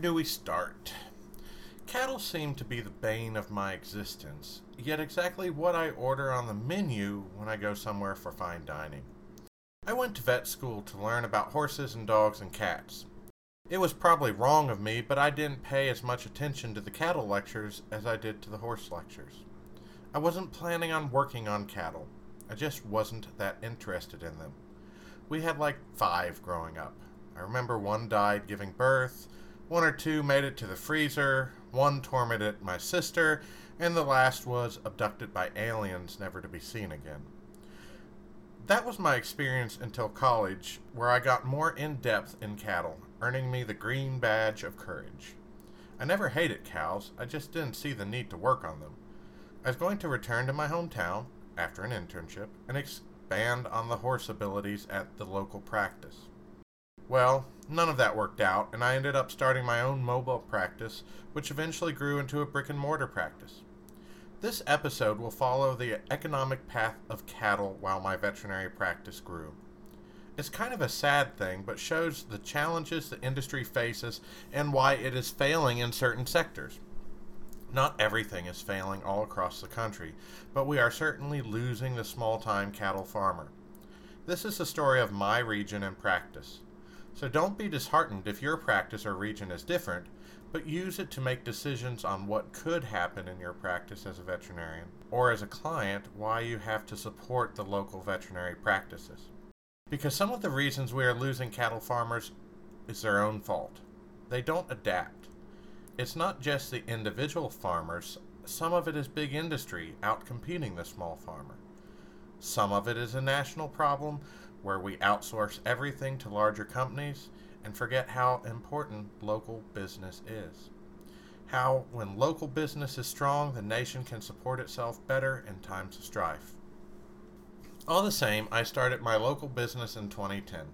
Do we start? Cattle seem to be the bane of my existence, yet exactly what I order on the menu when I go somewhere for fine dining. I went to vet school to learn about horses and dogs and cats. It was probably wrong of me, but I didn't pay as much attention to the cattle lectures as I did to the horse lectures. I wasn't planning on working on cattle. I just wasn't that interested in them. We had like five growing up. I remember one died giving birth, one or two made it to the freezer, one tormented my sister, and the last was abducted by aliens never to be seen again. That was my experience until college, where I got more in depth in cattle, earning me the green badge of courage. I never hated cows, I just didn't see the need to work on them. I was going to return to my hometown after an internship and expand on the horse abilities at the local practice. Well, none of that worked out, and I ended up starting my own mobile practice, which eventually grew into a brick and mortar practice. This episode will follow the economic path of cattle while my veterinary practice grew. It's kind of a sad thing, but shows the challenges the industry faces and why it is failing in certain sectors. Not everything is failing all across the country, but we are certainly losing the small time cattle farmer. This is the story of my region and practice. So don't be disheartened if your practice or region is different, but use it to make decisions on what could happen in your practice as a veterinarian, or as a client, why you have to support the local veterinary practices. Because some of the reasons we are losing cattle farmers is their own fault. They don't adapt. It's not just the individual farmers, some of it is big industry outcompeting the small farmer. Some of it is a national problem where we outsource everything to larger companies and forget how important local business is. How, when local business is strong, the nation can support itself better in times of strife. All the same, I started my local business in 2010.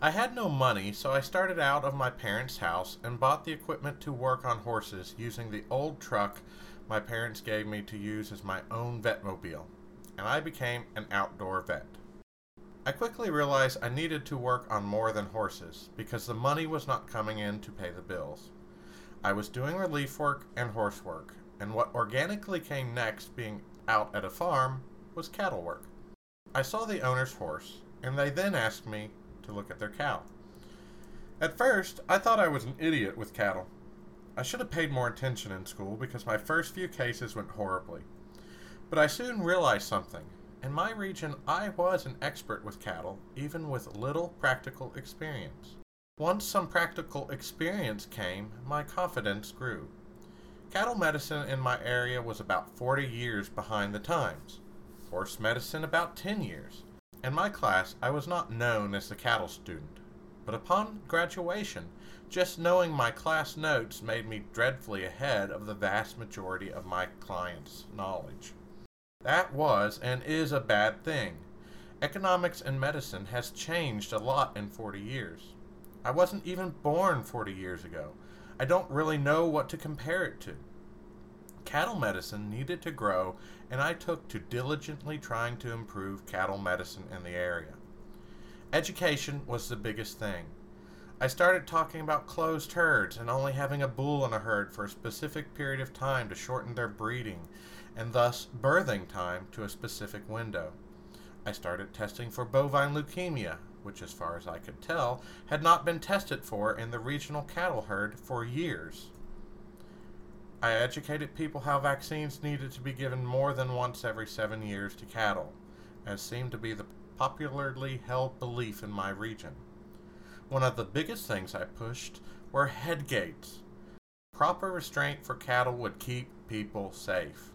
I had no money, so I started out of my parents' house and bought the equipment to work on horses using the old truck my parents gave me to use as my own vetmobile, and I became an outdoor vet. I quickly realized I needed to work on more than horses because the money was not coming in to pay the bills. I was doing relief work and horse work, and what organically came next, being out at a farm, was cattle work. I saw the owner's horse, and they then asked me to look at their cow. At first, I thought I was an idiot with cattle. I should have paid more attention in school because my first few cases went horribly. But I soon realized something. In my region, I was an expert with cattle, even with little practical experience. Once some practical experience came, my confidence grew. Cattle medicine in my area was about 40 years behind the times, horse medicine about 10 years. In my class, I was not known as the cattle student, but upon graduation, just knowing my class notes made me dreadfully ahead of the vast majority of my clients' knowledge. That was and is a bad thing. Economics and medicine has changed a lot in 40 years. I wasn't even born 40 years ago. I don't really know what to compare it to. Cattle medicine needed to grow, and I took to diligently trying to improve cattle medicine in the area. Education was the biggest thing. I started talking about closed herds and only having a bull in a herd for a specific period of time to shorten their breeding and thus birthing time to a specific window. I started testing for bovine leukemia, which, as far as I could tell, had not been tested for in the regional cattle herd for years. I educated people how vaccines needed to be given more than once every seven years to cattle, as seemed to be the popularly held belief in my region. One of the biggest things I pushed were head gates. Proper restraint for cattle would keep people safe.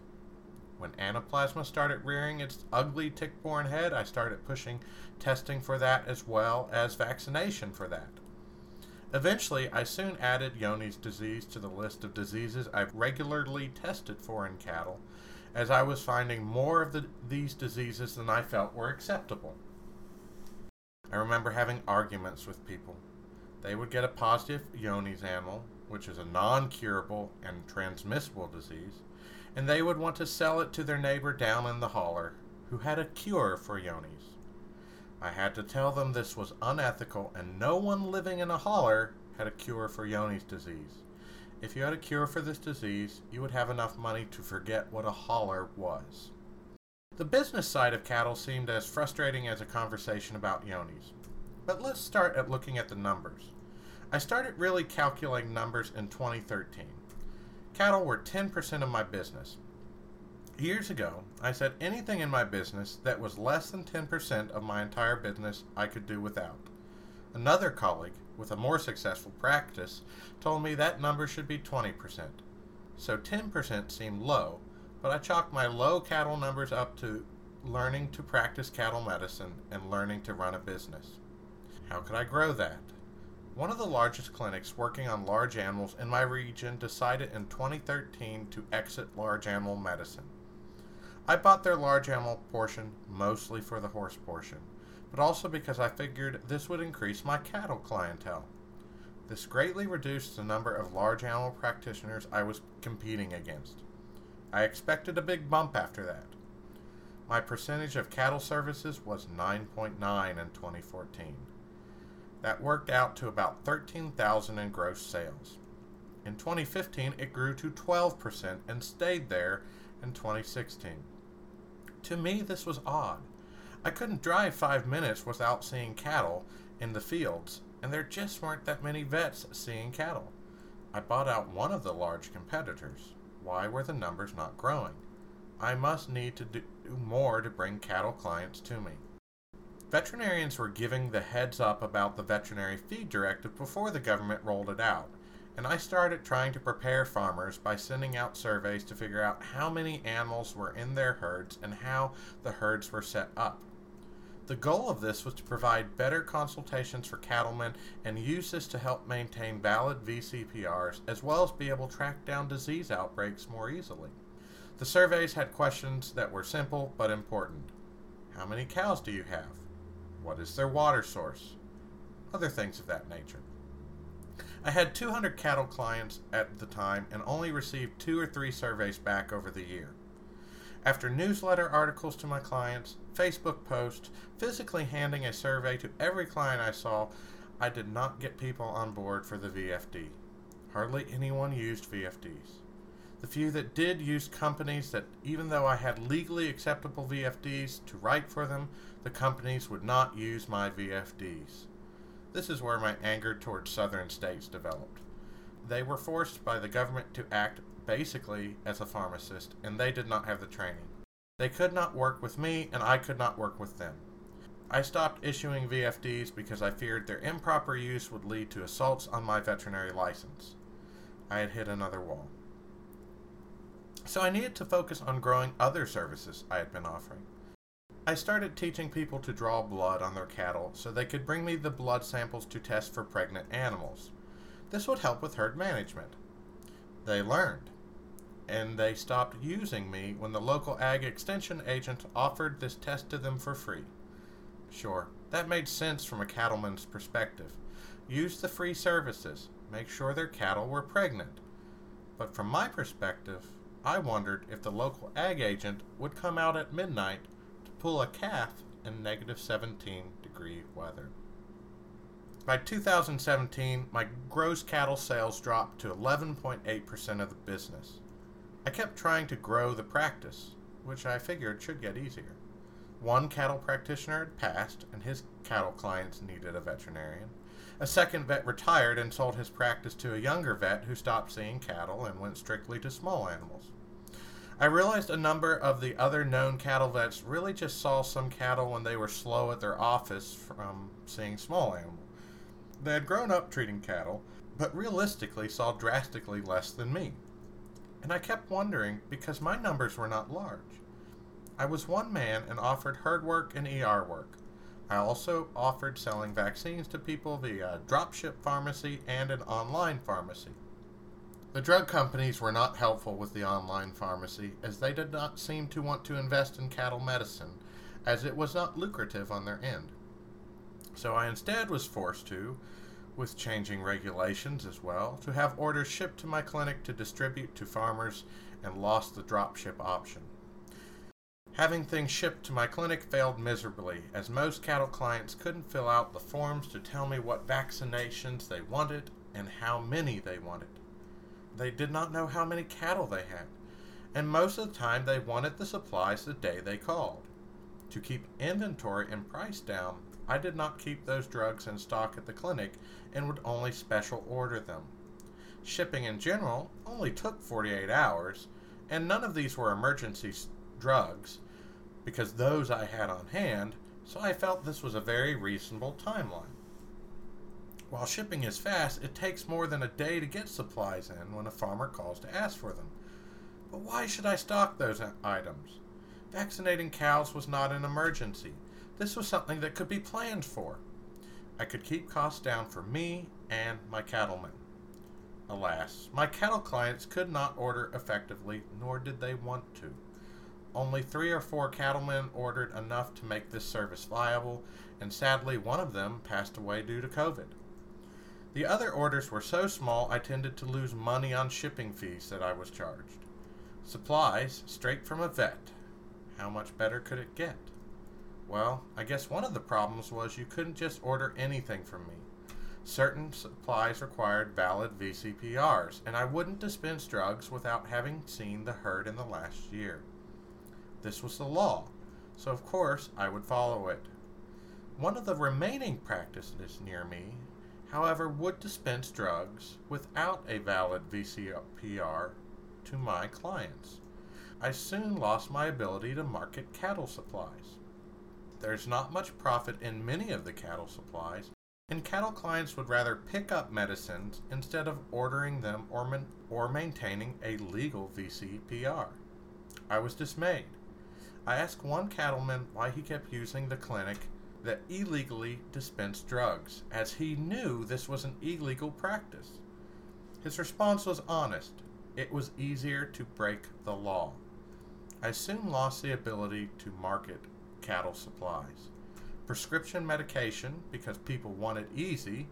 When anaplasma started rearing its ugly tick borne head, I started pushing testing for that as well as vaccination for that. Eventually, I soon added Johne's disease to the list of diseases I've regularly tested for in cattle, as I was finding more of the, these diseases than I felt were acceptable. I remember having arguments with people. They would get a positive Johne's animal, which is a non curable and transmissible disease, and they would want to sell it to their neighbor down in the holler, who had a cure for Johne's. I had to tell them this was unethical and no one living in a holler had a cure for Johne's disease. If you had a cure for this disease, you would have enough money to forget what a holler was. The business side of cattle seemed as frustrating as a conversation about Johne's. But let's start at looking at the numbers. I started really calculating numbers in 2013. Cattle were 10% of my business. Years ago, I said anything in my business that was less than 10% of my entire business I could do without. Another colleague, with a more successful practice, told me that number should be 20%. So 10% seemed low, but I chalked my low cattle numbers up to learning to practice cattle medicine and learning to run a business. How could I grow that? One of the largest clinics working on large animals in my region decided in 2013 to exit large animal medicine. I bought their large animal portion mostly for the horse portion, but also because I figured this would increase my cattle clientele. This greatly reduced the number of large animal practitioners I was competing against. I expected a big bump after that. My percentage of cattle services was 9.9 in 2014. That worked out to about 13,000 in gross sales. In 2015, it grew to 12% and stayed there in 2016. To me, this was odd. I couldn't drive five minutes without seeing cattle in the fields, and there just weren't that many vets seeing cattle. I bought out one of the large competitors. Why were the numbers not growing? I must need to do more to bring cattle clients to me. Veterinarians were giving the heads up about the veterinary feed directive before the government rolled it out, and I started trying to prepare farmers by sending out surveys to figure out how many animals were in their herds and how the herds were set up. The goal of this was to provide better consultations for cattlemen and use this to help maintain valid VCPRs as well as be able to track down disease outbreaks more easily. The surveys had questions that were simple but important. How many cows do you have? What is their water source? Other things of that nature. I had 200 cattle clients at the time and only received two or three surveys back over the year. After newsletter articles to my clients, Facebook posts, physically handing a survey to every client I saw, I did not get people on board for the VFD. Hardly anyone used VFDs. The few that did used companies that, even though I had legally acceptable VFDs to write for them, the companies would not use my VFDs. This is where my anger towards Southern States developed. They were forced by the government to act basically as a pharmacist, and they did not have the training. They could not work with me, and I could not work with them. I stopped issuing VFDs because I feared their improper use would lead to assaults on my veterinary license. I had hit another wall. So I needed to focus on growing other services I had been offering. I started teaching people to draw blood on their cattle so they could bring me the blood samples to test for pregnant animals. This would help with herd management. They learned, and they stopped using me when the local ag extension agent offered this test to them for free. Sure, that made sense from a cattleman's perspective. Use the free services, make sure their cattle were pregnant. But from my perspective, I wondered if the local ag agent would come out at midnight to pull a calf in negative 17 degree weather. By 2017, my gross cattle sales dropped to 11.8% of the business. I kept trying to grow the practice, which I figured should get easier. One cattle practitioner had passed, and his cattle clients needed a veterinarian. A second vet retired and sold his practice to a younger vet who stopped seeing cattle and went strictly to small animals. I realized a number of the other known cattle vets really just saw some cattle when they were slow at their office from seeing small animals. They had grown up treating cattle, but realistically saw drastically less than me. And I kept wondering because my numbers were not large. I was one man and offered herd work and ER work. I also offered selling vaccines to people via a dropship pharmacy and an online pharmacy. The drug companies were not helpful with the online pharmacy, as they did not seem to want to invest in cattle medicine, as it was not lucrative on their end. So I instead was forced to, with changing regulations as well, to have orders shipped to my clinic to distribute to farmers and lost the dropship option. Having things shipped to my clinic failed miserably, as most cattle clients couldn't fill out the forms to tell me what vaccinations they wanted and how many they wanted. They did not know how many cattle they had, and most of the time they wanted the supplies the day they called. To keep inventory and price down, I did not keep those drugs in stock at the clinic and would only special order them. Shipping in general only took 48 hours, and none of these were emergency drugs because those I had on hand, so I felt this was a very reasonable timeline. While shipping is fast, it takes more than a day to get supplies in when a farmer calls to ask for them. But why should I stock those items? Vaccinating cows was not an emergency. This was something that could be planned for. I could keep costs down for me and my cattlemen. Alas, my cattle clients could not order effectively, nor did they want to. Only three or four cattlemen ordered enough to make this service viable, and sadly, one of them passed away due to COVID. The other orders were so small I tended to lose money on shipping fees that I was charged. Supplies, straight from a vet. How much better could it get? Well, I guess one of the problems was you couldn't just order anything from me. Certain supplies required valid VCPRs, and I wouldn't dispense drugs without having seen the herd in the last year. This was the law, so of course I would follow it. One of the remaining practices near me, however, would dispense drugs without a valid VCPR to my clients. I soon lost my ability to market cattle supplies. There's not much profit in many of the cattle supplies, and cattle clients would rather pick up medicines instead of ordering them or, man- or maintaining a legal VCPR. I was dismayed. I asked one cattleman why he kept using the clinic that illegally dispensed drugs, as he knew this was an illegal practice. His response was honest. It was easier to break the law. I soon lost the ability to market cattle supplies. Prescription medication, because people want it easy,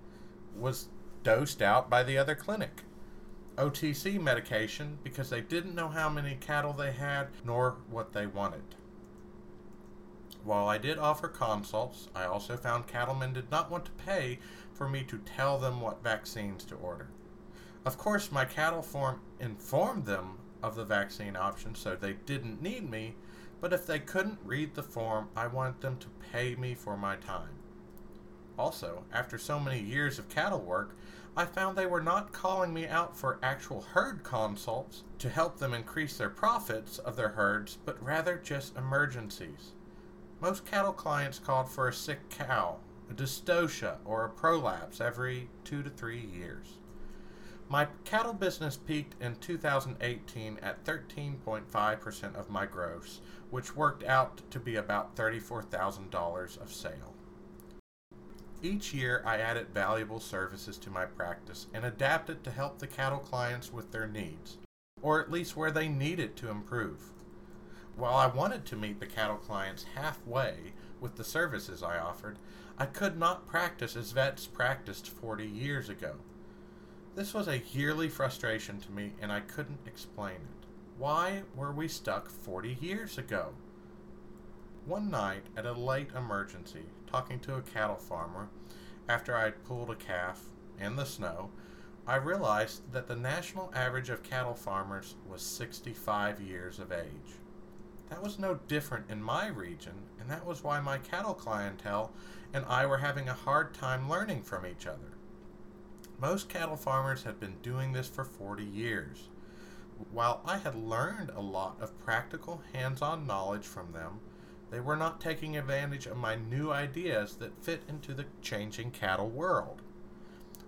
was dosed out by the other clinic. OTC medication, because they didn't know how many cattle they had nor what they wanted. While I did offer consults, I also found cattlemen did not want to pay for me to tell them what vaccines to order. Of course, my cattle form informed them of the vaccine option, so they didn't need me, but if they couldn't read the form, I wanted them to pay me for my time. Also, after so many years of cattle work, I found they were not calling me out for actual herd consults to help them increase their profits of their herds, but rather just emergencies. Most cattle clients called for a sick cow, a dystocia, or a prolapse every two to three years. My cattle business peaked in 2018 at 13.5% of my gross, which worked out to be about $34,000 of sale. Each year, I added valuable services to my practice and adapted to help the cattle clients with their needs, or at least where they needed to improve. While I wanted to meet the cattle clients halfway with the services I offered, I could not practice as vets practiced 40 years ago. This was a yearly frustration to me, and I couldn't explain it. Why were we stuck 40 years ago? One night, at a late emergency, talking to a cattle farmer, after I had pulled a calf in the snow, I realized that the national average of cattle farmers was 65 years of age. That was no different in my region, and that was why my cattle clientele and I were having a hard time learning from each other. Most cattle farmers had been doing this for 40 years. While I had learned a lot of practical hands on knowledge from them, they were not taking advantage of my new ideas that fit into the changing cattle world.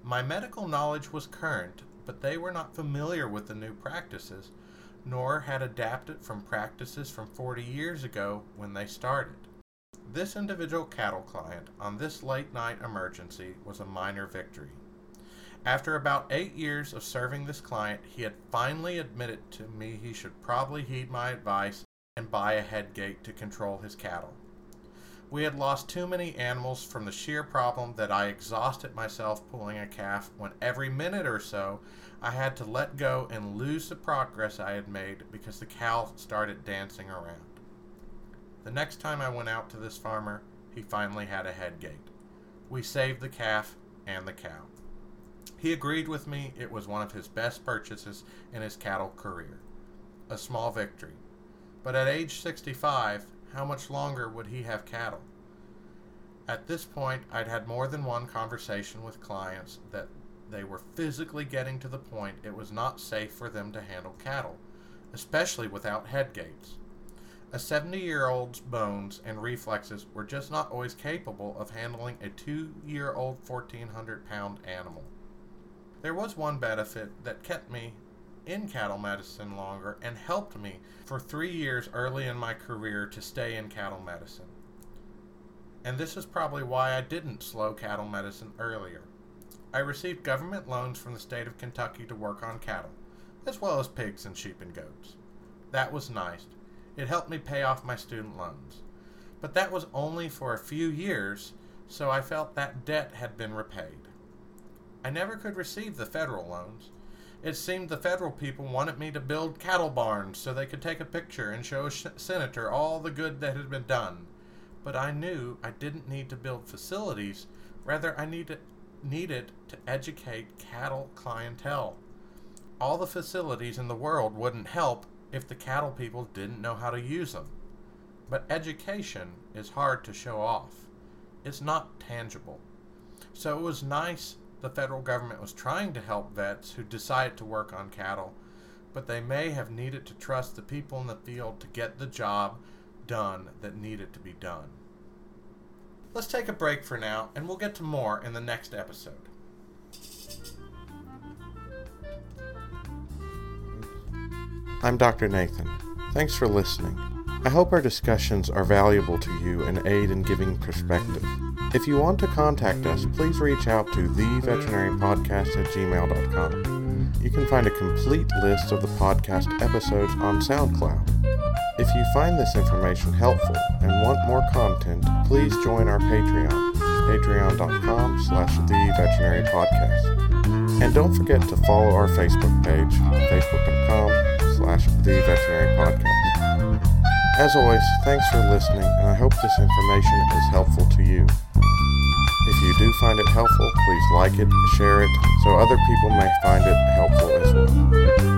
My medical knowledge was current, but they were not familiar with the new practices, nor had adapted from practices from 40 years ago when they started. This individual cattle client on this late night emergency was a minor victory. After about eight years of serving this client, he had finally admitted to me he should probably heed my advice and buy a head gate to control his cattle. We had lost too many animals from the sheer problem that I exhausted myself pulling a calf when every minute or so I had to let go and lose the progress I had made because the cow started dancing around. The next time I went out to this farmer, he finally had a head gate. We saved the calf and the cow. He agreed with me it was one of his best purchases in his cattle career. A small victory. But at age 65, how much longer would he have cattle? At this point, I'd had more than one conversation with clients that they were physically getting to the point it was not safe for them to handle cattle, especially without head gates. A 70 year old's bones and reflexes were just not always capable of handling a two year old 1,400 pound animal. There was one benefit that kept me in cattle medicine longer and helped me for three years early in my career to stay in cattle medicine. And this is probably why I didn't slow cattle medicine earlier. I received government loans from the state of Kentucky to work on cattle, as well as pigs and sheep and goats. That was nice. It helped me pay off my student loans. But that was only for a few years, so I felt that debt had been repaid. I never could receive the federal loans. It seemed the federal people wanted me to build cattle barns so they could take a picture and show a sh- senator all the good that had been done. But I knew I didn't need to build facilities, rather, I needed needed to educate cattle clientele. All the facilities in the world wouldn't help if the cattle people didn't know how to use them. But education is hard to show off. It's not tangible. So it was nice the federal government was trying to help vets who decided to work on cattle, but they may have needed to trust the people in the field to get the job done that needed to be done. Let's take a break for now, and we'll get to more in the next episode. I'm Dr. Nathan. Thanks for listening. I hope our discussions are valuable to you and aid in giving perspective. If you want to contact us, please reach out to theveterinarianpodcast at gmail.com. You can find a complete list of the podcast episodes on SoundCloud. If you find this information helpful and want more content, please join our Patreon, patreon.com slash theveterinarianpodcast. And don't forget to follow our Facebook page, facebook.com slash theveterinarianpodcast. As always, thanks for listening, and I hope this information is helpful to you. If you do find it helpful, please like it, share it, so other people may find it helpful as well.